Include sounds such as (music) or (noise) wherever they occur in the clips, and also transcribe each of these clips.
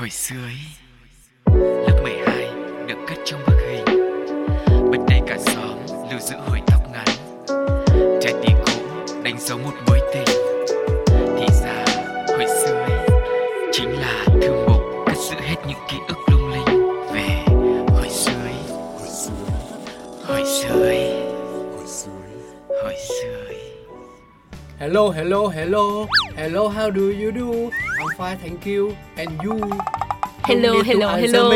Hồi xưa ấy, lớp 12 được cất trong bức hình Bật đây cả xóm lưu giữ hồi tóc ngắn Trái tim cũ đánh dấu một mối tình Thì ra hồi xưa ấy, chính là thư mục cất giữ hết những ký ức lung linh Về hồi xưa ấy, hồi xưa ấy, hồi xưa ấy Hello, hello, hello. Hello, how do you do? I'm fine, thank you. And you? Hello, hello, hello. (laughs)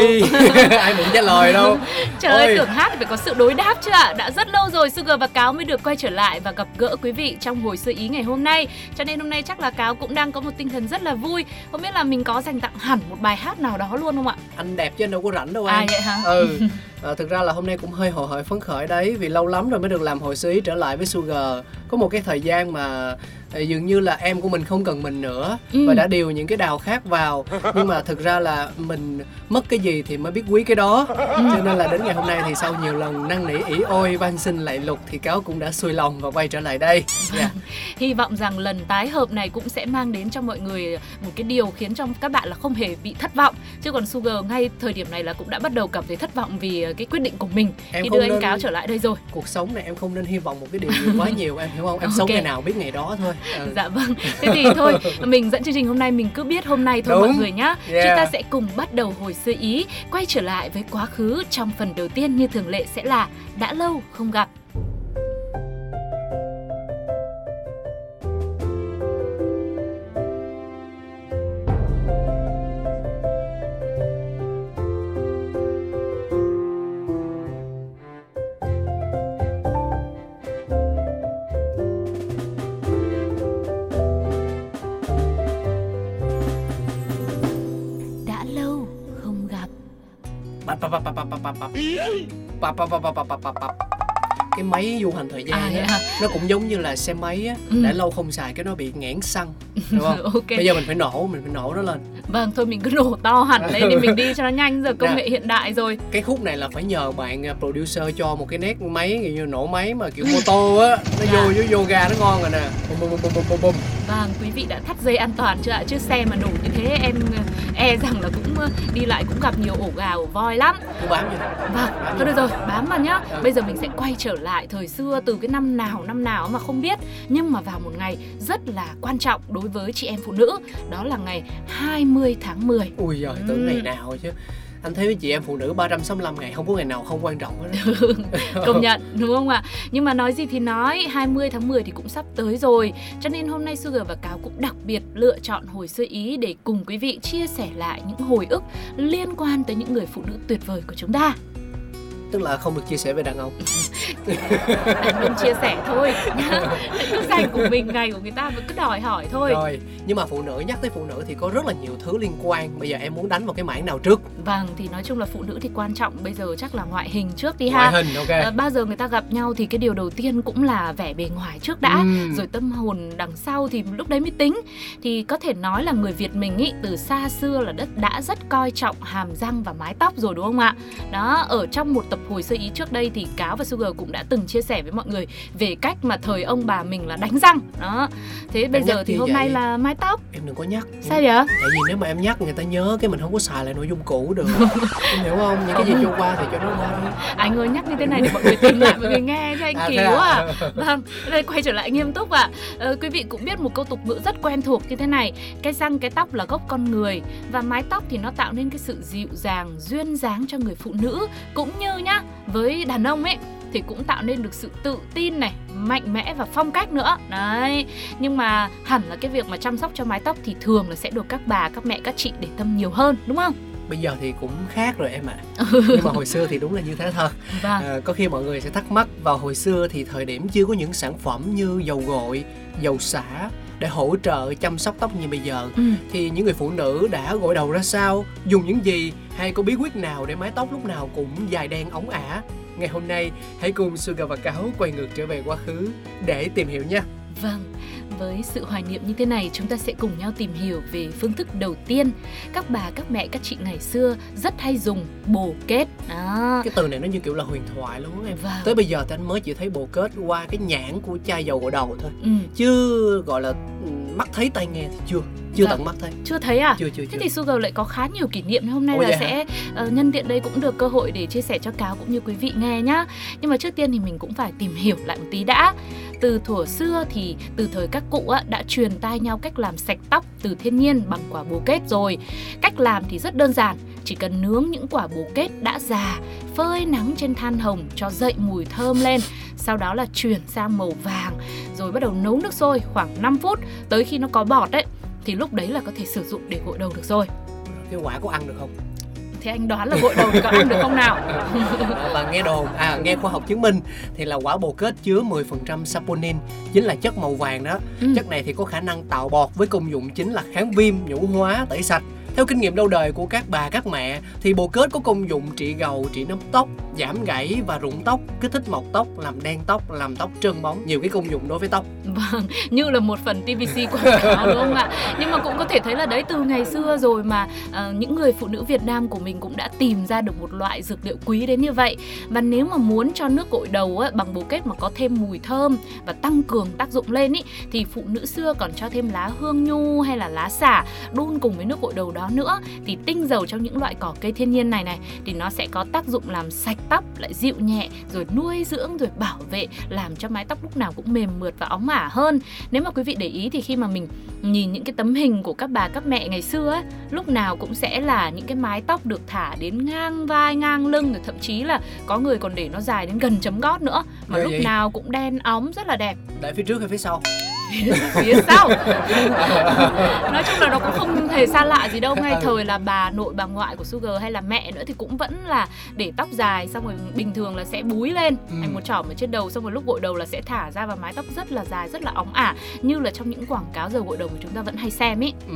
(laughs) Ai muốn trả lời đâu. Trời ơi, tưởng hát phải có sự đối đáp chứ ạ. Đã rất lâu rồi Sugar và Cáo mới được quay trở lại và gặp gỡ quý vị trong hồi sơ ý ngày hôm nay. Cho nên hôm nay chắc là Cáo cũng đang có một tinh thần rất là vui. Không biết là mình có dành tặng hẳn một bài hát nào đó luôn không ạ? Anh đẹp chứ anh đâu có rảnh đâu À anh. vậy hả? Ừ. À, (laughs) thực ra là hôm nay cũng hơi hồi hộp phấn khởi đấy vì lâu lắm rồi mới được làm hồi xứ ý trở lại với Sugar. Có một cái thời gian mà à, dường như là em của mình không cần mình nữa Ừ. và đã điều những cái đào khác vào nhưng mà thực ra là mình mất cái gì thì mới biết quý cái đó cho nên là đến ngày hôm nay thì sau nhiều lần năn nỉ ỉ ôi van xin lạy lục thì cáo cũng đã xuôi lòng và quay trở lại đây Dạ. (laughs) Hy vọng rằng lần tái hợp này cũng sẽ mang đến cho mọi người một cái điều khiến cho các bạn là không hề bị thất vọng. Chứ còn Sugar ngay thời điểm này là cũng đã bắt đầu cảm thấy thất vọng vì cái quyết định của mình Em khi đưa anh nên- Cáo trở lại đây rồi. cuộc sống này em không nên hy vọng một cái điều gì quá (laughs) nhiều em hiểu không em sống Ok. ngày nào biết ngày đó thôi ừ. Dạ vâng. Thế thì thôi, mình dẫn chương trình hôm nay mình cứ biết hôm nay thôi Đúng. mọi người nhá. Yeah. Chúng ta sẽ cùng bắt đầu hồi xưa ý, quay trở lại với quá khứ trong phần đầu tiên như thường lệ sẽ là đã lâu không gặp. Bập, bập, bập, bập, bập, bập, bập, bập. Bập, bập, bập, bập, bập, bập, bập, bập. cái máy du hành thời gian À, á, nó cũng giống như là xe máy á Ừ. đã lâu không xài cái nó bị nghẽn xăng đúng không (laughs) ok. bây giờ mình phải nổ mình phải nổ nó lên Vâng, thôi mình cứ nổ to hẳn lên để mình đi (laughs) cho nó nhanh giờ công Dạ. nghệ hiện đại rồi. cái khúc này là phải nhờ bạn à, producer cho một cái nét máy như nổ máy mà kiểu mô tô á nó Dạ. vô với yoga nó ngon rồi nè bum bum bum bum bum bum Vâng, quý vị đã thắt dây an toàn chưa ạ? Chứ xe mà nổ như thế em ờ, e rằng là cũng ờ, đi lại cũng gặp nhiều ổ gà ổ voi lắm. cứ bám vô Vâng, thôi được rồi, bám vào nhá. Ừ. Bây giờ mình sẽ quay trở lại thời xưa từ cái năm nào năm nào mà không biết Nhưng mà vào một ngày rất là quan trọng đối với chị em phụ nữ Đó là ngày 20 tháng 10 ui giời tưởng Ừ. ngày nào chứ anh thấy với chị em phụ nữ 365 ngày không có ngày nào không quan trọng hết. (laughs) Công nhận, đúng không ạ? Nhưng mà nói gì thì nói, 20 tháng 10 thì cũng sắp tới rồi Cho nên hôm nay Sugar và Cáo cũng đặc biệt lựa chọn hồi xưa ý Để cùng quý vị chia sẻ lại những hồi ức liên quan tới những người phụ nữ tuyệt vời của chúng ta tức là không được chia sẻ về đàn ông. Đàn ông chia sẻ thôi. Cứ dành của mình, ngày của người ta mà cứ đòi hỏi thôi. Rồi nhưng mà phụ nữ nhắc tới phụ nữ thì có rất là nhiều thứ liên quan. Bây giờ em muốn đánh vào cái mảng nào trước? Vâng, thì nói chung là phụ nữ thì quan trọng. Bây giờ chắc là ngoại hình trước đi ngoại ha hình ok. Ờ, bao giờ người ta gặp nhau thì cái điều đầu tiên cũng là vẻ bề ngoài trước đã. Ừm. rồi tâm hồn đằng sau thì lúc đấy mới tính. Thì có thể nói là người Việt mình ý từ xa xưa là đất đã rất coi trọng hàm răng và mái tóc rồi đúng không ạ? Đó ở trong một tập hồi sơ ý trước đây thì cáo và Sugar cũng đã từng chia sẻ với mọi người về cách mà thời ông bà mình là đánh răng. Đó. Thế bây Em giờ nhắc thì hôm vậy? nay là mái tóc. Em đừng có nhắc. Sao vậy? Tại vì nếu mà em nhắc người ta nhớ cái mình không có xài lại nội dung cũ được. (laughs) Em hiểu không? Những cái gì trôi qua thì cho nó qua đi anh ơi nhắc như thế này để mọi người tìm lại mọi người nghe cho anh À, thế à? à. Vâng, đây quay trở lại nghiêm túc ạ. Ờ, quý vị cũng biết một câu tục ngữ rất quen thuộc như thế này, cái răng cái tóc là gốc con người và mái tóc thì nó tạo nên cái sự dịu dàng, duyên dáng cho người phụ nữ cũng như nhá, với đàn ông ấy thì cũng tạo nên được sự tự tin này, mạnh mẽ và phong cách nữa. Đấy. Nhưng mà hẳn là cái việc mà chăm sóc cho mái tóc thì thường là sẽ được các bà, các mẹ, các chị để tâm nhiều hơn, đúng không? bây giờ thì cũng khác rồi em ạ (laughs) nhưng mà hồi xưa thì đúng là như thế thật Vâng. à, có khi mọi người sẽ thắc mắc vào hồi xưa thì thời điểm chưa có những sản phẩm như dầu gội dầu xả để hỗ trợ chăm sóc tóc như bây giờ. Ừ. thì những người phụ nữ đã gội đầu ra sao? Dùng những gì? Hay có bí quyết nào để mái tóc lúc nào cũng dài đen óng ả? Ngày hôm nay hãy cùng Sugar và Cáo quay ngược trở về quá khứ để tìm hiểu nha Vâng, với sự hoài niệm như thế này chúng ta sẽ cùng nhau tìm hiểu về phương thức đầu tiên Các bà, các mẹ, các chị ngày xưa rất hay dùng bồ kết Đó, cái từ này nó như kiểu là huyền thoại luôn em Vâng. tới bây giờ thì anh mới chỉ thấy bồ kết qua cái nhãn của chai dầu gội đầu thôi ừ. chứ gọi là ừ, mắt thấy tai nghe thì chưa chưa Dạ. tận mắt thấy chưa thấy à chưa chưa Thế chưa thì Sugar lại có khá nhiều kỷ niệm hôm nay Ồ, là sẽ ờ, nhân tiện đây cũng được cơ hội để chia sẻ cho cáo cũng như quý vị nghe nhá. Nhưng mà trước tiên thì mình cũng phải tìm hiểu lại một tí đã. Từ thuở xưa thì từ thời các cụ á, đã truyền tai nhau cách làm sạch tóc từ thiên nhiên bằng quả bồ kết rồi. Cách làm thì rất đơn giản, chỉ cần nướng những quả bồ kết đã già, phơi nắng trên than hồng cho dậy mùi thơm lên, sau đó là chuyển sang màu vàng, rồi bắt đầu nấu nước sôi khoảng 5 phút tới khi nó có bọt đấy thì lúc đấy là có thể sử dụng để gội đầu được rồi. cái quả có ăn được không Thế anh đoán là gội đầu thì có ăn được không nào? (laughs) và nghe đồn à nghe khoa học chứng minh thì là quả bồ kết chứa 10% saponin chính là chất màu vàng đó Ừ. chất này thì có khả năng tạo bọt với công dụng chính là kháng viêm nhũ hóa tẩy sạch theo kinh nghiệm lâu đời của các bà các mẹ thì bồ kết có công dụng trị gầu trị nấm tóc giảm gãy và rụng tóc kích thích mọc tóc làm đen tóc làm tóc trơn bóng nhiều cái công dụng đối với tóc Vâng, như là một phần TVC quảng cáo đúng không ạ? Nhưng mà cũng có thể thấy là đấy từ ngày xưa rồi mà uh, những người phụ nữ Việt Nam của mình cũng đã tìm ra được một loại dược liệu quý đến như vậy. Và nếu mà muốn cho nước gội đầu á, bằng bồ kết mà có thêm mùi thơm và tăng cường tác dụng lên ý, thì phụ nữ xưa còn cho thêm lá hương nhu hay là lá xả đun cùng với nước gội đầu đó nữa thì tinh dầu trong những loại cỏ cây thiên nhiên này này thì nó sẽ có tác dụng làm sạch tóc lại dịu nhẹ rồi nuôi dưỡng rồi bảo vệ làm cho mái tóc lúc nào cũng mềm mượt và óng ả hơn. Nếu mà quý vị để ý thì khi mà mình nhìn những cái tấm hình của các bà các mẹ ngày xưa ấy, lúc nào cũng sẽ là những cái mái tóc được thả đến ngang vai ngang lưng rồi thậm chí là có người còn để nó dài đến gần chấm gót nữa mà Ghê lúc vậy? nào cũng đen óng rất là đẹp. Để phía trước hay phía sau (laughs) phía sau. (laughs) Nói chung là nó cũng không hề xa lạ gì đâu. Ngay thời là bà nội bà ngoại của Sugar hay là mẹ nữa thì cũng vẫn là để tóc dài xong rồi bình thường là sẽ búi lên Ừ. thành một chỏm ở trên đầu xong rồi lúc gội đầu là sẽ thả ra và mái tóc rất là dài rất là óng ả như là trong những quảng cáo giờ gội đầu của chúng ta vẫn hay xem ý. Ừ,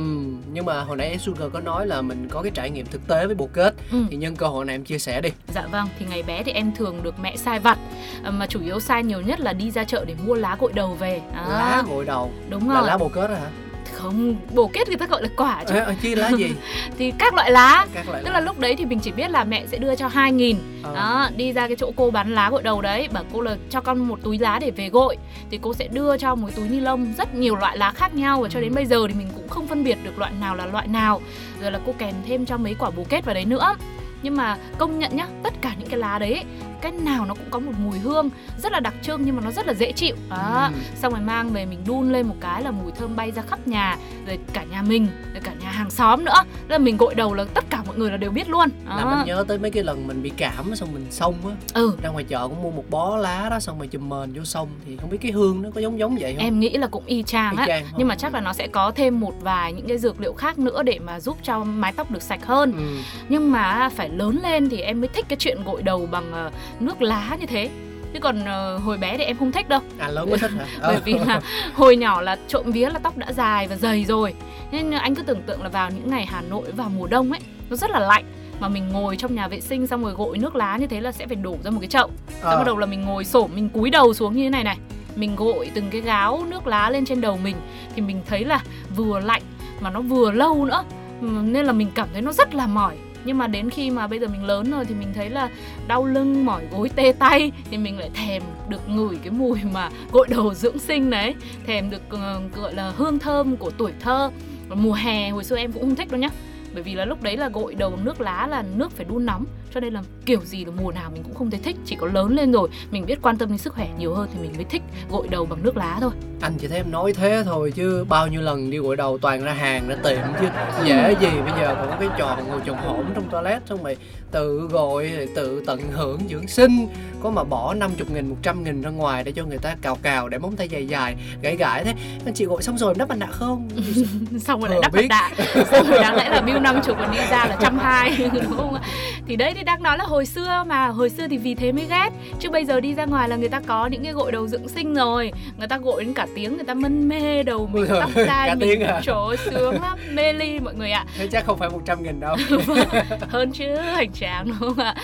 nhưng mà hồi nãy Sugar có nói là mình có cái trải nghiệm thực tế với bồ kết. Ừ. thì nhân cơ hội này em chia sẻ đi. Dạ vâng, thì ngày bé thì em thường được mẹ sai vặt. Ờ, Mà chủ yếu sai nhiều nhất là đi ra chợ để mua lá gội đầu về. À, lá gội đầu. Đúng là rồi. lá bồ kết hả? Không, bồ kết người ta gọi là quả chứ. À, chứ lá gì? (laughs) Thì các loại lá. Các loại Tức là lúc đấy thì mình chỉ biết là mẹ sẽ đưa cho 2 nghìn. Ờ. Đó, đi ra cái chỗ cô bán lá gội đầu đấy Bảo cô là cho con một túi lá để về gội. Thì cô sẽ đưa cho một túi ni lông Rất nhiều loại lá khác nhau Và cho đến bây giờ thì mình cũng không phân biệt được loại nào là loại nào. Rồi là cô kèm thêm cho mấy quả bồ kết vào đấy nữa nhưng mà công nhận nhá tất cả những cái lá đấy ấy, cái nào nó cũng có một mùi hương rất là đặc trưng nhưng mà nó rất là dễ chịu. Đó. Ừ. xong rồi mang về mình đun lên một cái là mùi thơm bay ra khắp nhà rồi cả nhà mình rồi cả nhà hàng xóm nữa. Là mình gội đầu là tất cả người là đều biết luôn. Là đó. mình nhớ tới mấy cái lần mình bị cảm xong mình xông á. Ừ. Ra ngoài chợ cũng mua một bó lá đó xong rồi chùm mền vô xông. Thì không biết cái hương nó có giống giống vậy không? Em nghĩ là cũng y chang á. Nhưng mà chắc là nó sẽ có thêm một vài những cái dược liệu khác nữa để mà giúp cho mái tóc được sạch hơn. Ừ. nhưng mà phải lớn lên thì em mới thích cái chuyện gội đầu bằng ờ, nước lá như thế. Chứ còn ờ, hồi bé thì em không thích đâu. À lớn mới thích hả? (laughs) Bởi Ờ. vì là hồi nhỏ là trộm vía là tóc đã dài và dày rồi. Nên anh cứ tưởng tượng là vào những ngày Hà Nội vào mùa đông ấy nó rất là lạnh. Mà mình ngồi trong nhà vệ sinh xong rồi gội nước lá như thế là sẽ phải đổ ra một cái chậu. Ờ. xong bắt đầu là mình ngồi xổm mình cúi đầu xuống như thế này này. Mình gội từng cái gáo nước lá lên trên đầu mình thì mình thấy là vừa lạnh mà nó vừa lâu nữa. Nên là mình cảm thấy nó rất là mỏi. Nhưng mà đến khi mà bây giờ mình lớn rồi thì mình thấy là đau lưng mỏi gối tê tay thì mình lại thèm được ngửi cái mùi mà gội đầu dưỡng sinh đấy. Thèm được ờ, gọi là hương thơm của tuổi thơ mùa hè hồi xưa em cũng không thích đâu nhá bởi vì là lúc đấy là gội đầu nước lá là nước phải đun nóng cho nên là kiểu gì là mùa nào mình cũng không thấy thích chỉ có lớn lên rồi. Mình biết quan tâm đến sức khỏe nhiều hơn thì mình mới thích gội đầu bằng nước lá thôi. Anh chỉ thấy em nói thế thôi chứ bao nhiêu lần đi gội đầu toàn ra hàng ra tiệm chứ dễ gì. Bây giờ còn có cái trò ngồi chồng hổm trong toilet xong rồi tự gội tự tận hưởng dưỡng sinh. Có mà bỏ 50 nghìn 100 nghìn ra ngoài để cho người ta cào cào để móng tay dài dài gãi gãi thế. Anh chị gội xong rồi đắp mặt nạ không? (laughs) Xong rồi lại Ờ, đắp mặt đạ xong rồi đáng lẽ là (laughs) năm chục còn đi ra là trăm hai (laughs) đúng không ạ? Thì đấy thì đang nói là hồi xưa mà hồi xưa thì vì thế mới ghét. Chứ bây giờ đi ra ngoài là người ta có những cái gội đầu dưỡng sinh rồi. Người ta gội đến cả tiếng người ta mân mê đầu mình tóc cả mình. à? trời ơi, sướng lắm mê ly mọi người ạ. Thế chắc không phải 100 nghìn đâu. (laughs) Hơn chứ hành tráng đúng không ạ?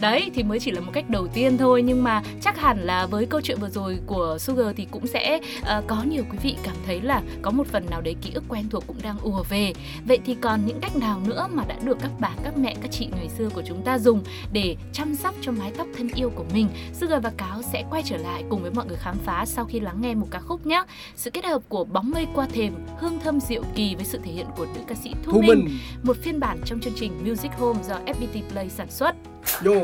Đấy thì mới chỉ là một cách đầu tiên thôi. Nhưng mà chắc hẳn là với câu chuyện vừa rồi của Sugar thì cũng sẽ ờ, có nhiều quý vị cảm thấy là có một phần nào đấy ký ức quen thuộc cũng đang ùa về. Vậy thì còn những cách nào nữa mà đã được các bà các mẹ các chị ngày xưa của chúng ta dùng để chăm sóc cho mái tóc thân yêu của mình. Sugar và Cáo sẽ quay trở lại cùng với mọi người khám phá sau khi lắng nghe một ca khúc nhé. Sự kết hợp của bóng mây qua thềm, hương thơm diệu kỳ với sự thể hiện của nữ ca sĩ Thu, Thu Minh, Minh một phiên bản trong chương trình Music Home do FPT Play sản xuất. Yo.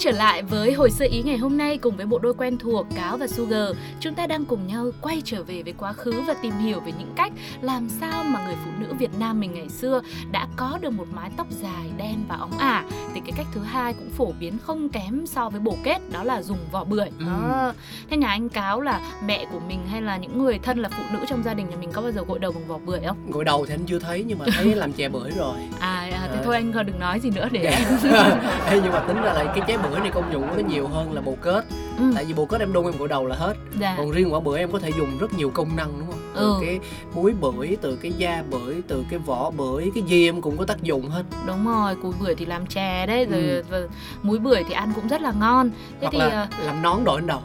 Trở lại với hồi sơ ý ngày hôm nay cùng với bộ đôi quen thuộc Cáo và Sugar, chúng ta đang cùng nhau quay trở về với quá khứ và tìm hiểu về những cách làm sao mà người phụ nữ Việt Nam mình ngày xưa đã có được một mái tóc dài đen và óng ả. Thì cái cách thứ hai cũng phổ biến không kém so với bổ kết đó là dùng vỏ bưởi. Ừ. Đó. Thế nhà anh Cáo là mẹ của mình hay là những người thân là phụ nữ trong gia đình nhà mình có bao giờ gội đầu bằng vỏ bưởi không? gội đầu thì anh chưa thấy nhưng mà thấy (laughs) làm chè bưởi rồi À, à thế Đấy. thôi anh còn đừng nói gì nữa để em (laughs) Ê, nhưng mà tính ra là cái trái bưởi này công dụng nó nhiều hơn là bồ kết Ừ. tại vì bồ kết em đun em gội đầu là hết dạ. còn riêng quả bưởi em có thể dùng rất nhiều công năng đúng không từ Ừ. cái muối bưởi từ cái da bưởi từ cái vỏ bưởi cái gì em cũng có tác dụng hết đúng rồi củ bưởi thì làm chè đấy rồi Ừ. và muối bưởi thì ăn cũng rất là ngon thế hoặc thì là làm nón đội lên đầu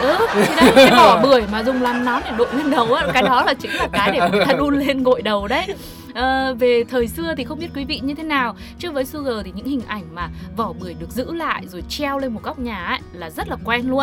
ờ, ừ thì đấy cái vỏ bưởi mà dùng làm nón để đội lên đầu á cái đó là chính là cái để người ta đun lên gội đầu đấy Ờ, về thời xưa thì không biết quý vị như thế nào chứ với Sugar thì những hình ảnh mà vỏ bưởi được giữ lại rồi treo lên một góc nhà ấy là rất là quen luôn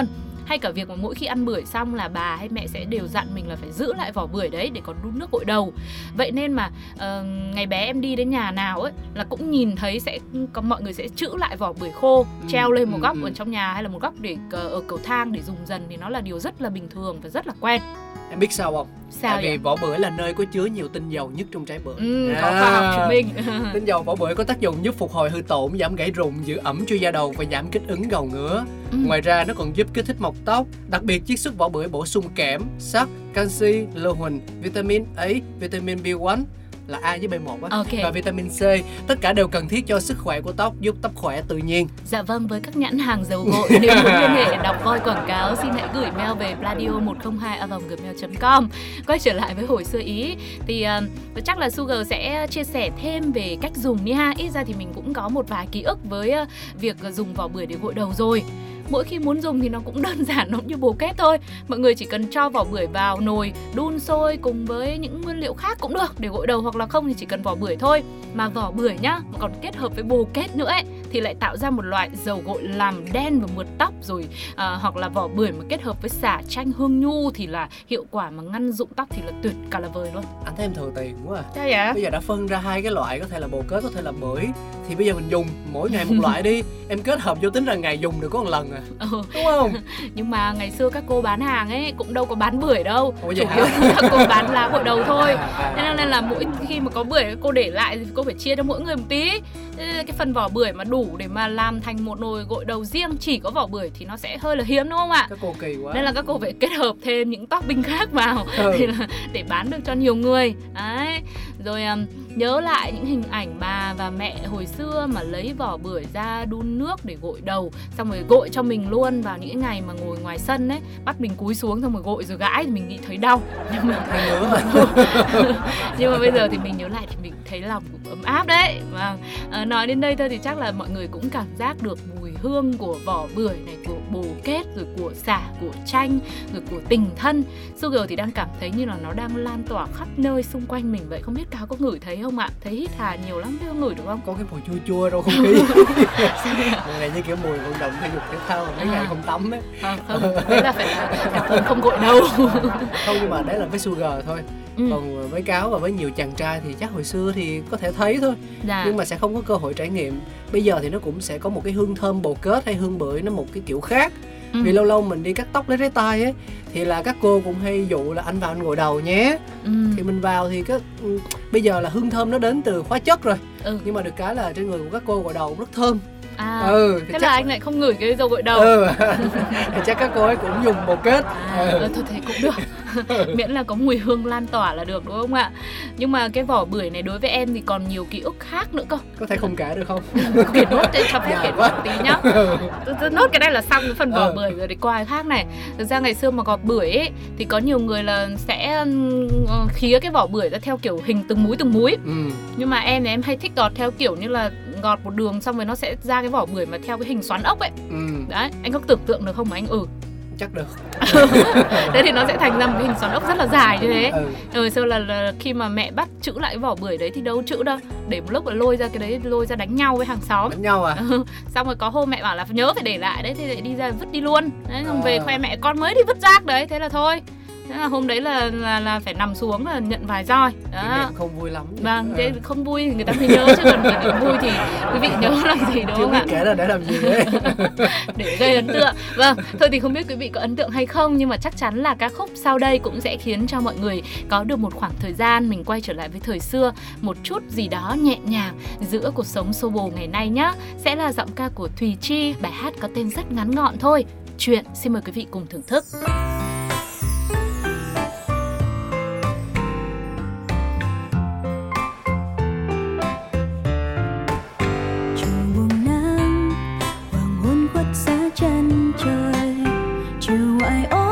hay cả việc mà mỗi khi ăn bưởi xong là bà hay mẹ sẽ đều dặn mình là phải giữ lại vỏ bưởi đấy để còn đun nước gội đầu. Vậy nên mà ờ, ngày bé em đi đến nhà nào ấy là cũng nhìn thấy sẽ có mọi người sẽ trữ lại vỏ bưởi khô Ừ, treo lên một ừ, góc ừ. ở trong nhà hay là một góc để ở cầu thang để dùng dần thì nó là điều rất là bình thường và rất là quen em biết sao không sao tại vì vậy vỏ bưởi là nơi có chứa nhiều tinh dầu nhất trong trái bưởi ừ, có À. khoa học chứng (laughs) minh Tinh dầu vỏ bưởi có tác dụng giúp phục hồi hư tổn, giảm gãy rụng, giữ ẩm cho da đầu và giảm kích ứng gầu ngứa. Ừ. Ngoài ra nó còn giúp kích thích mọc tóc. Đặc biệt chiết xuất vỏ bưởi bổ sung kẽm, sắt, canxi, lơ huỳnh, vitamin A, vitamin B1 là A với B1 á Ok. và vitamin C. Tất cả đều cần thiết cho sức khỏe của tóc, giúp tóc khỏe tự nhiên. Dạ vâng, với các nhãn hàng dầu gội nếu muốn liên hệ đọc voi quảng cáo xin hãy gửi mail về pladio 102 gmail.com Quay trở lại với hồi xưa ý thì uh, chắc là Sugar sẽ chia sẻ thêm về cách dùng đi ha Ít ra thì mình cũng có một vài ký ức với uh, việc dùng vỏ bưởi để gội đầu rồi Mỗi khi muốn dùng thì nó cũng (laughs) đơn giản nó cũng như bồ kết thôi. Mọi người chỉ cần cho vỏ bưởi vào nồi đun sôi cùng với những nguyên liệu khác cũng được để gội đầu hoặc là không thì chỉ cần vỏ bưởi thôi. Mà vỏ bưởi nhá mà còn kết hợp với bồ kết nữa ấy thì lại tạo ra một loại dầu gội làm đen và mượt tóc rồi à, hoặc là vỏ bưởi mà kết hợp với xả chanh hương nhu thì là hiệu quả mà ngăn rụng tóc thì là tuyệt cả là vời luôn. Anh thấy em thừa tiền quá à. sao vậy? Bây giờ đã phân ra hai cái loại có thể là bồ kết có thể là bưởi. Thì bây giờ mình dùng mỗi ngày một (laughs) loại đi. Em kết hợp vô tính ra ngày dùng được có một lần à ừ. đúng không? (laughs) Nhưng mà ngày xưa các cô bán hàng ấy cũng đâu có bán bưởi đâu. Ủa chủ yếu là cô bán lá gội đầu (laughs) thôi. À, à. Thế nên là mỗi khi mà có bưởi cô để lại thì cô phải chia cho mỗi người một tí. nên là cái phần vỏ bưởi mà đủ để mà làm thành một nồi gội đầu riêng chỉ có vỏ bưởi thì nó sẽ hơi là hiếm đúng không ạ? Các cô kỳ quá. Nên là các cô phải kết hợp thêm những topping (laughs) khác vào Ừ. (laughs) thì là để bán được cho nhiều người. Đấy. Rồi um, nhớ lại những hình ảnh bà và mẹ hồi xưa mà lấy vỏ bưởi ra đun nước để gội đầu xong rồi gội cho mình luôn vào những ngày mà ngồi ngoài sân ấy. Bắt mình cúi xuống xong rồi gội rồi gãi thì mình nghĩ thấy đau. (laughs) Nhưng mà ngứa nhưng mà bây giờ thì mình nhớ lại thì mình thấy lòng cũng ấm áp đấy. Và nói đến đây thôi thì chắc là mọi người cũng cảm giác được mùi hương của vỏ bưởi này của bồ kết rồi của xả của chanh rồi của tình thân. Sugar thì đang cảm thấy như là nó đang lan tỏa khắp nơi xung quanh mình vậy. Không biết cáo có ngửi thấy không ạ? Thấy hít hà nhiều lắm có ngửi được không? Có cái mùi chua chua trong không khí. (laughs) Mùi này như kiểu mùi vận động thể dục thể thao mấy ngày À. không tắm ấy. À, không. Đấy là phải là không gội đâu. Không nhưng mà đấy là với sugar thôi ừ, còn với cáo và với nhiều chàng trai thì chắc hồi xưa thì có thể thấy thôi. Dạ. nhưng mà sẽ không có cơ hội trải nghiệm. Bây giờ thì nó cũng sẽ có một cái hương thơm bồ kết hay hương bưởi nó một cái kiểu khác. Ừ. vì lâu lâu mình đi cắt tóc lấy trái tay ấy thì là các cô cũng hay dụ là anh vào anh gội đầu nhé. Ừ, thì mình vào thì cái ừ, bây giờ là hương thơm nó đến từ hóa chất rồi. Ừ. nhưng mà được cái là trên người của các cô gội đầu rất thơm. À ừ thì thế chắc là anh lại không ngửi cái dầu gội đầu. Ừ (laughs) thì chắc các cô ấy cũng dùng bồ kết. À, ừ. thôi thế cũng được (laughs) miễn là có mùi hương lan tỏa là được đúng không ạ? Nhưng mà cái vỏ bưởi này đối với em thì còn nhiều ký ức khác nữa cơ. Có thể không kể được không? Kể nốt để cho phép kể nốt một tí nhá. (laughs) Tôi nốt cái này là xong cái phần vỏ Ừ. bưởi rồi để qua cái khác này. Thực ra ngày xưa mà gọt bưởi ấy thì có nhiều người là sẽ ờ, khía cái vỏ bưởi ra theo kiểu hình từng múi từng múi. Ừ. Nhưng mà em thì em hay thích gọt theo kiểu như là gọt một đường xong rồi nó sẽ ra cái vỏ bưởi mà theo cái hình xoắn ốc ấy. Ừ. Đấy anh có tưởng tượng được không mà anh? Ừ chắc được. (laughs) Thế thì nó sẽ thành ra một hình xoắn ốc rất là dài như thế. Ừ. Hồi xưa là, là khi mà mẹ bắt chữ lại vỏ bưởi đấy thì đâu chữ đâu. Để một lúc là lôi ra cái đấy lôi ra đánh nhau với hàng xóm. Đánh nhau à? Ừ, Xong rồi có hôm mẹ bảo là nhớ phải để lại đấy Thì lại đi ra vứt đi luôn. Đấy xong về À. khoe mẹ con mới đi vứt rác đấy. Thế là thôi Thế là hôm đấy là là, là phải nằm xuống là nhận vài roi đó không vui lắm Vâng, Ừ. thế không vui thì người ta mới nhớ chứ còn vui thì quý vị nhớ làm gì đúng không ạ? kể là để làm gì đấy (laughs) để gây ấn tượng. Vâng, thôi thì không biết quý vị có ấn tượng hay không nhưng mà chắc chắn là ca khúc sau đây cũng sẽ khiến cho mọi người có được một khoảng thời gian mình quay trở lại với thời xưa, một chút gì đó nhẹ nhàng giữa cuộc sống xô bồ ngày nay nhá. Sẽ là giọng ca của Thùy Chi, bài hát có tên rất ngắn gọn thôi. Chuyện xin mời quý vị cùng thưởng thức. you I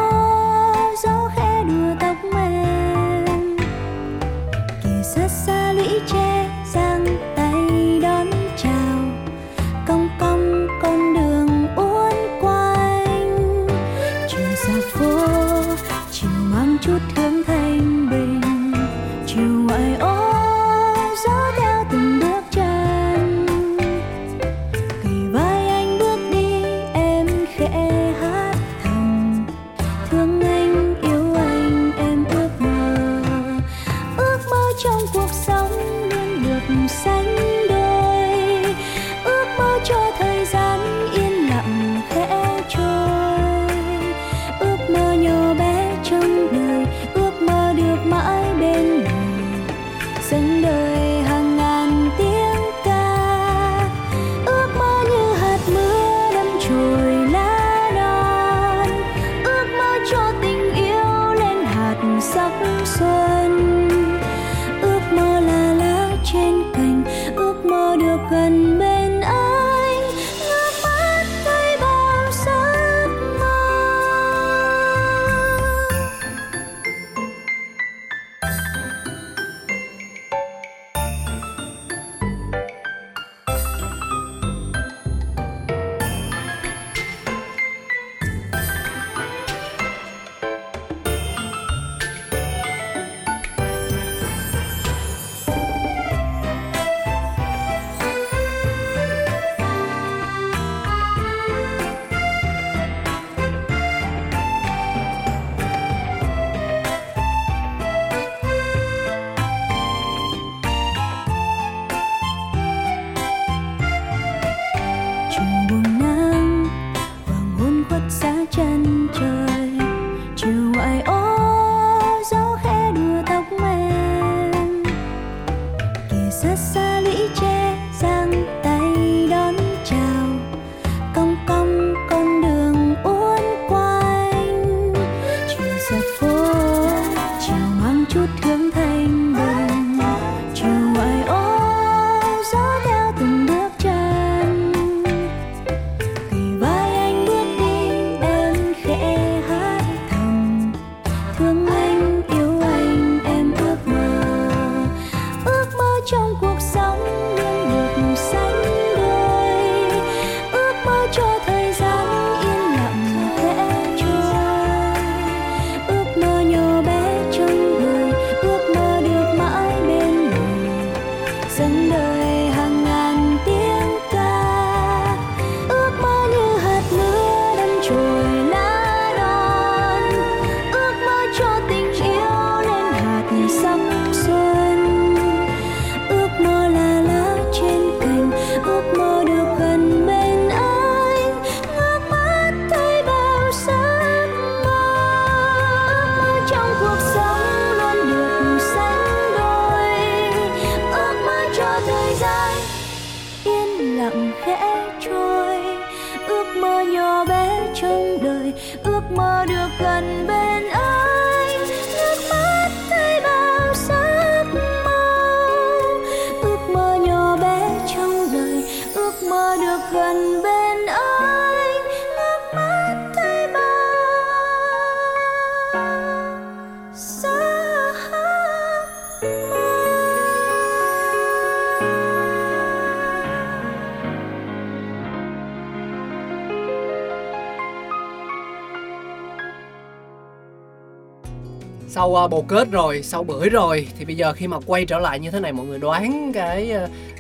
uh, bồ kết rồi sau bưởi rồi thì bây giờ khi mà quay trở lại như thế này mọi người đoán cái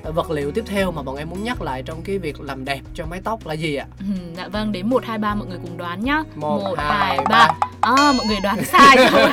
uh, vật liệu tiếp theo mà bọn em muốn nhắc lại trong cái việc làm đẹp cho mái tóc là gì ạ Ừ, dạ vâng đến 1 2 3 mọi người cùng đoán nhá. Một, hai, hai, ba. À, mọi người đoán sai (laughs) rồi.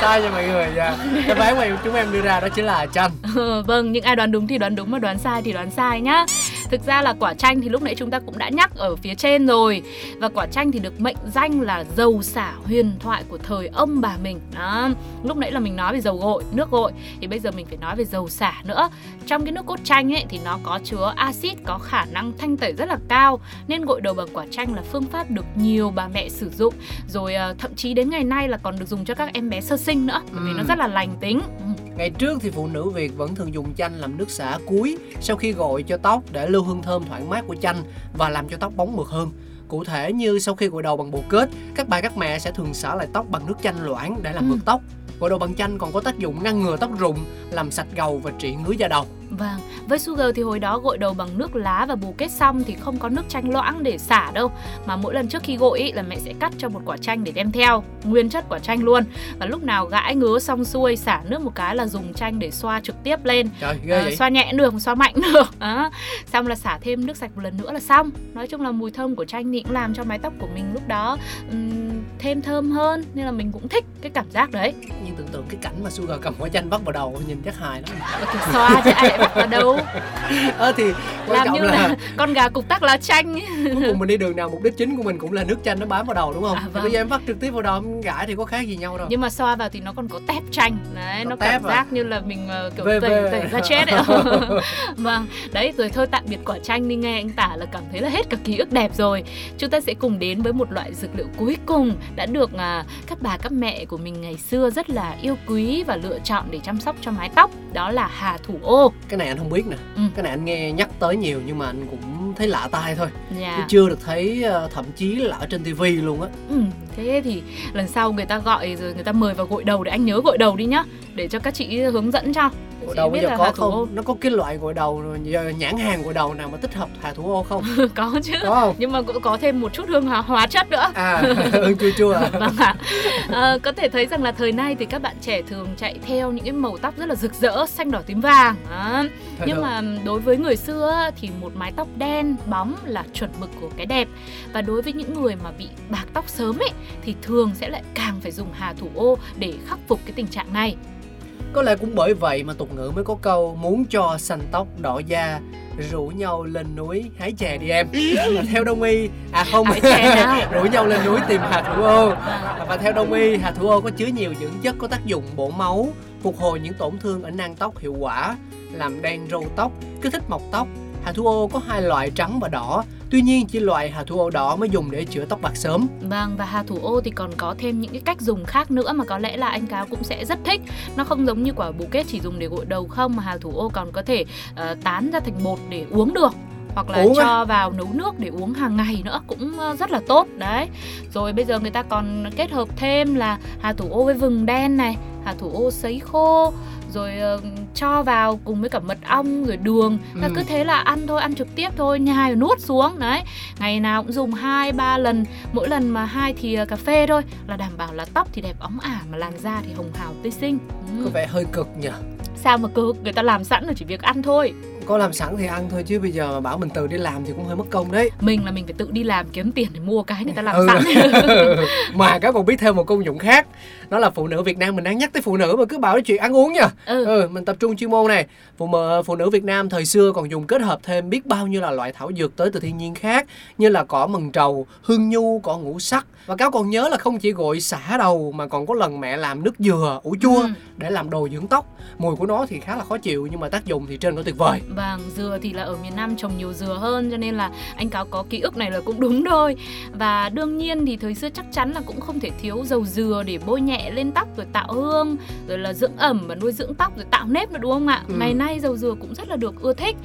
sai cho mọi người nha cái bán mà chúng em đưa ra đó chính là chanh Ờ, vâng, những ai đoán đúng thì đoán đúng mà đoán sai thì đoán sai nhá. Thực ra là quả chanh thì lúc nãy chúng ta cũng đã nhắc ở phía trên rồi. Và quả chanh thì được mệnh danh là dầu xả huyền thoại của thời ông bà mình. Đó. Lúc nãy là mình nói về dầu gội, nước gội. Thì bây giờ mình phải nói về dầu xả nữa. Trong cái nước cốt chanh ấy thì nó có chứa axit có khả năng thanh tẩy rất là cao. Nên gội đầu bằng quả chanh là phương pháp được nhiều bà mẹ sử dụng. Rồi ờ, thậm chí đến ngày nay là còn được dùng cho các em bé sơ sinh nữa Bởi vì nó Ừ. rất là lành tính Ừ. Ngày trước thì phụ nữ Việt vẫn thường dùng chanh làm nước xả cuối sau khi gội cho tóc để lưu hương thơm thoảng mát của chanh và làm cho tóc bóng mượt hơn. Cụ thể như sau khi gội đầu bằng bồ kết, các bà các mẹ sẽ thường xả lại tóc bằng nước chanh loãng để làm Ừ. mượt tóc. Gội đầu bằng chanh còn có tác dụng ngăn ngừa tóc rụng, làm sạch gầu và trị ngứa da đầu. Vâng, với Sugar thì hồi đó gội đầu bằng nước lá và bù kết xong thì không có nước chanh loãng để xả đâu Mà mỗi lần trước khi gội ý, là mẹ sẽ cắt cho một quả chanh để đem theo Nguyên chất quả chanh luôn Và lúc nào gãi ngứa xong xuôi xả nước một cái là dùng chanh để xoa trực tiếp lên Trời ghê à, vậy. xoa nhẹ được, xoa mạnh được đó. Xong là xả thêm nước sạch một lần nữa là xong Nói chung là mùi thơm của chanh thì cũng làm cho mái tóc của mình lúc đó ừm, thêm thơm hơn Nên là mình cũng thích cái cảm giác đấy Nhưng tưởng tượng cái cảnh mà Sugar cầm quả chanh vắt vào đầu nhìn chắc hài lắm. Xoa chứ ai lại vào đâu Ờ thì quan Làm như là, là con gà cục tắc lá chanh cuối cùng mình đi đường nào mục đích chính của mình cũng là nước chanh nó bám vào đầu đúng không? À, Thì vâng. bây giờ em vắt trực tiếp vào đầu em gãi thì có khác gì nhau đâu. nhưng mà xoa vào thì nó còn có tép chanh đấy nó tép cảm à? giác như là mình ờ, kiểu Về, tẩy về. tẩy ra chết ấy (laughs) vâng đấy rồi thôi tạm biệt quả chanh đi nghe anh tả là cảm thấy là hết cả ký ức đẹp rồi chúng ta sẽ cùng đến với một loại dược liệu cuối cùng đã được à, các bà các mẹ của mình ngày xưa rất là yêu quý và lựa chọn để chăm sóc cho mái tóc đó là hà thủ ô Cái này anh không biết nè. Ừ. Cái này anh nghe nhắc tới nhiều nhưng mà anh cũng thấy lạ tai thôi. Dạ. Chứ chưa được thấy ờ, thậm chí là ở trên tivi luôn á. Ừ, thế thì lần sau người ta gọi rồi người ta mời vào gội đầu để anh nhớ gội đầu đi nhá để cho các chị hướng dẫn cho Gội đầu bây giờ là có không? Nó có cái loại gội đầu nhãn hàng gội đầu nào mà tích hợp hà thủ ô không? (laughs) Có chứ Có không? nhưng mà cũng có thêm một chút hương hóa, hóa chất nữa À, hương chua chua à. vâng ạ Ờ, có thể thấy rằng là thời nay thì các bạn trẻ thường chạy theo những cái màu tóc rất là rực rỡ xanh đỏ tím vàng Đó. Thật nhưng mà đối với người xưa thì một mái tóc đen bóng là chuẩn mực của cái đẹp và đối với những người mà bị bạc tóc sớm ấy thì thường sẽ lại càng phải dùng hà thủ ô để khắc phục cái tình trạng này Có lẽ cũng bởi vậy mà tục ngữ mới có câu muốn cho xanh tóc đỏ da rủ nhau lên núi hái chè đi em. Mà theo đông y à không (laughs) rủ nhau lên núi tìm hà thủ ô. Và theo đông y hà thủ ô có chứa nhiều dưỡng chất có tác dụng bổ máu phục hồi những tổn thương ở nang tóc hiệu quả làm đen râu tóc kích thích mọc tóc. Hà thủ ô có hai loại trắng và đỏ Tuy nhiên chỉ loại hà thủ ô đỏ mới dùng để chữa tóc bạc sớm. Vâng và hà thủ ô thì còn có thêm những cái cách dùng khác nữa mà có lẽ là anh cáo cũng sẽ rất thích. Nó không giống như quả bồ kết chỉ dùng để gội đầu không mà hà thủ ô còn có thể uh, tán ra thành bột để uống được hoặc là Uống cho vào nấu nước để uống hàng ngày nữa cũng ờ, rất là tốt đấy rồi bây giờ người ta còn kết hợp thêm là hà thủ ô với vừng đen này hà thủ ô sấy khô rồi ờ, cho vào cùng với cả mật ong rồi đường và Ừ. cứ thế là ăn thôi ăn trực tiếp thôi nhai rồi nuốt xuống đấy ngày nào cũng dùng hai ba lần mỗi lần mà hai thìa cà phê thôi là đảm bảo là tóc thì đẹp óng ả mà làn da thì hồng hào tươi xinh ừ. Có vẻ hơi cực nhỉ. sao mà cực người ta làm sẵn rồi chỉ việc ăn thôi Có làm sẵn thì ăn thôi chứ bây giờ mà bảo mình tự đi làm thì cũng hơi mất công đấy. mình là mình phải tự đi làm kiếm tiền để mua cái người ta làm Ừ. sẵn (laughs) mà các còn biết thêm một công dụng khác đó là phụ nữ Việt Nam mình đang nhắc tới phụ nữ mà cứ bảo chuyện ăn uống nha ừ. ừ mình tập trung chuyên môn này phụ mờ phụ nữ Việt Nam thời xưa còn dùng kết hợp thêm biết bao nhiêu là loại thảo dược tới từ thiên nhiên khác như là cỏ mần trầu hương nhu cỏ ngũ sắc và cáo còn nhớ là không chỉ gội xả đầu mà còn có lần mẹ làm nước dừa ủ chua Ừ. để làm đồ dưỡng tóc mùi của nó thì khá là khó chịu nhưng mà tác dụng thì trên có tuyệt vời Vâng, dừa thì là ở miền Nam trồng nhiều dừa hơn cho nên là anh cáo có ký ức này là cũng đúng thôi. Và đương nhiên thì thời xưa chắc chắn là cũng không thể thiếu dầu dừa để bôi nhẹ lên tóc rồi tạo hương, rồi là dưỡng ẩm và nuôi dưỡng tóc rồi tạo nếp nữa đúng không ạ? Ừ. Ngày nay dầu dừa cũng rất là được ưa thích.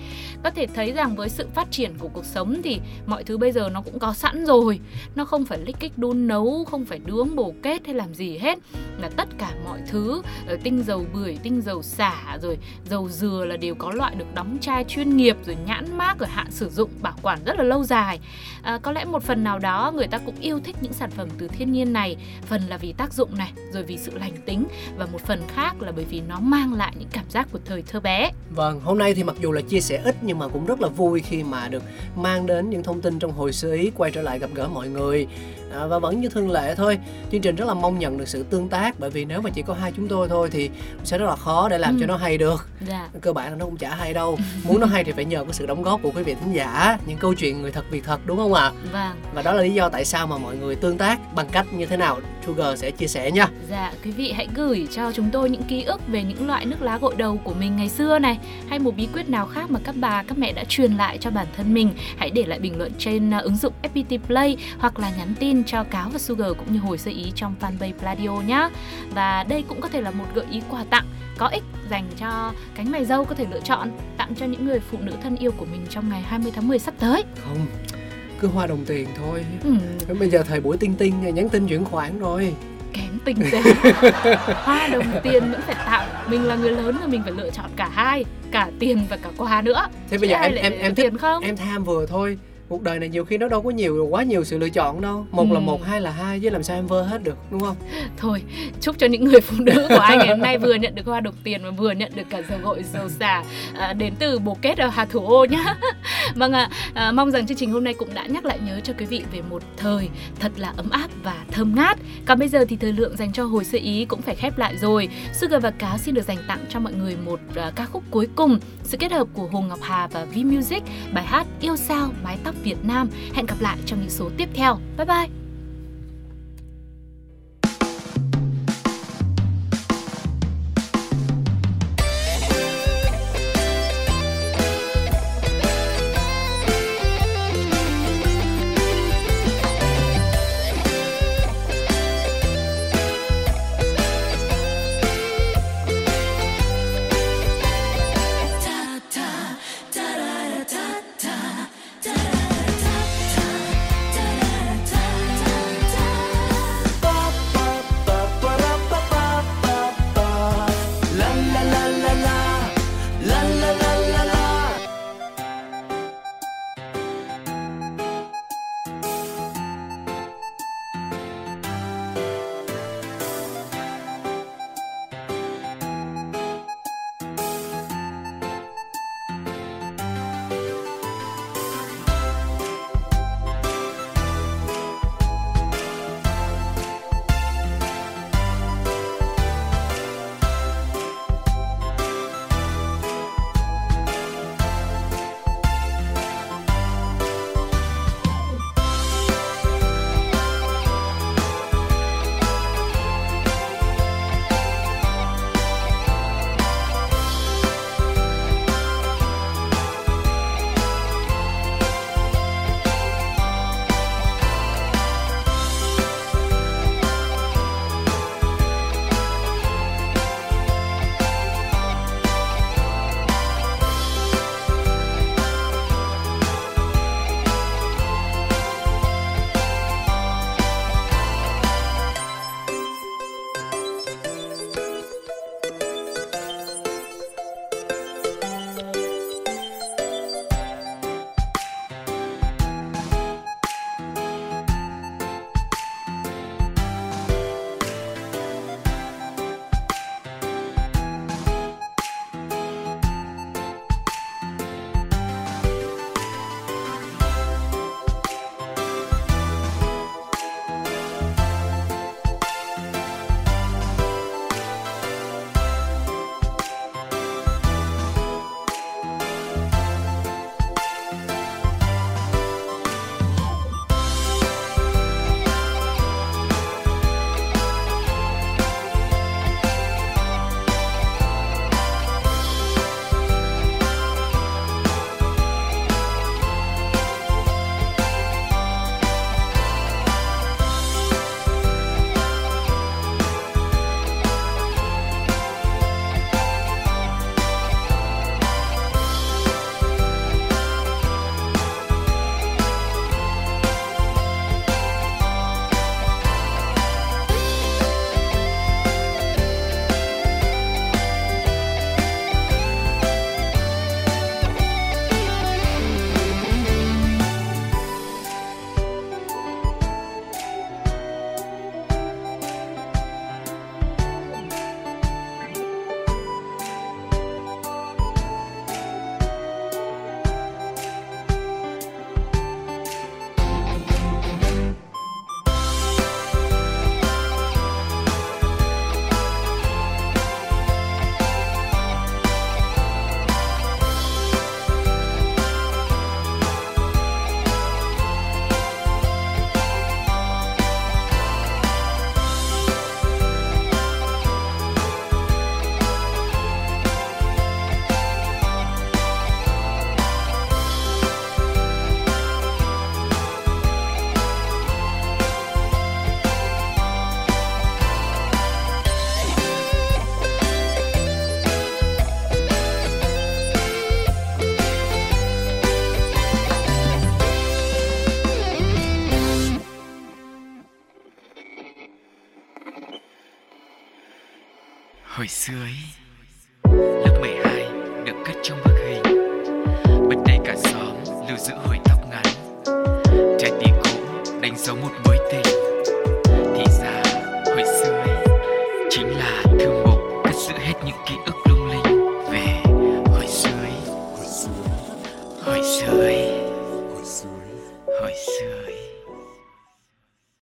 Có thể thấy rằng với sự phát triển của cuộc sống thì mọi thứ bây giờ nó cũng có sẵn rồi. Nó không phải lích kích đun nấu, không phải nướng bổ kết hay làm gì hết. Là tất cả mọi thứ, tinh dầu bưởi, tinh dầu xả rồi dầu dừa là đều có loại được đóng chai chuyên nghiệp rồi nhãn mác rồi hạn sử dụng bảo quản rất là lâu dài. À, có lẽ một phần nào đó người ta cũng yêu thích những sản phẩm từ thiên nhiên này. Phần là vì tác dụng này rồi vì sự lành tính và một phần khác là bởi vì nó mang lại những cảm giác của thời thơ bé. Vâng, hôm nay thì mặc dù là chia sẻ ít nhưng mà cũng rất là vui khi mà được mang đến những thông tin trong hồi sơ ý quay trở lại gặp gỡ mọi người à, và vẫn như thường lệ thôi. Chương trình rất là mong nhận được sự tương tác bởi vì nếu mà chỉ có hai chúng tôi thôi thì sẽ rất là khó để làm Ừ. cho nó hay được. Dạ. Cơ bản là nó cũng chả hay đâu. Muốn nó hay thì phải nhờ có sự đóng góp của quý vị thính giả. Những câu chuyện người thật việc thật đúng không ạ? Vâng. Và đó là lý do tại sao mà mọi người tương tác bằng cách như thế nào Sugar sẽ chia sẻ nha Dạ, quý vị hãy gửi cho chúng tôi những ký ức về những loại nước lá gội đầu của mình ngày xưa này hay một bí quyết nào khác mà các bà, các mẹ đã truyền lại cho bản thân mình. Hãy để lại bình luận trên uh, ứng dụng FPT Play hoặc là nhắn tin cho Cáo và Sugar cũng như hồi sơ ý trong fanpage Pladio nhé. Và đây cũng có thể là một gợi ý quà tặng có ích dành cho cánh mày dâu có thể lựa chọn tặng cho những người phụ nữ thân yêu của mình trong ngày 20 tháng 10 sắp tới. không cứ hoa đồng tiền thôi. Ừ, bây giờ thời buổi tinh tinh nhắn tin chuyển khoản rồi. Kém tình thế (laughs) hoa đồng tiền vẫn phải tạo. Mình là người lớn mà mình phải lựa chọn cả hai cả tiền và cả quà nữa. Thế bây giờ em em em tiền thích không? em tham vừa thôi cuộc đời này nhiều khi nó đâu có nhiều quá nhiều sự lựa chọn đâu. Một là Ừ. một hai là hai chứ làm sao em vơ hết được đúng không? Thôi chúc cho những người phụ nữ của anh ngày hôm nay (laughs) vừa nhận được hoa đồng tiền và vừa nhận được cả dầu gội dầu xả à, đến từ bồ kết ở hà thủ ô nhá. (laughs) Vâng ạ à, mong rằng chương trình hôm nay cũng đã nhắc lại nhớ cho quý vị về một thời thật là ấm áp và thơm ngát. Còn bây giờ thì thời lượng dành cho hồi sơ ý cũng phải khép lại rồi. Sugar và Cáo xin được dành tặng cho mọi người một à, ca khúc cuối cùng. Sự kết hợp của Hồ Ngọc Hà và V Music bài hát yêu sao mái tóc Việt Nam. Hẹn gặp lại trong những số tiếp theo. Bye bye!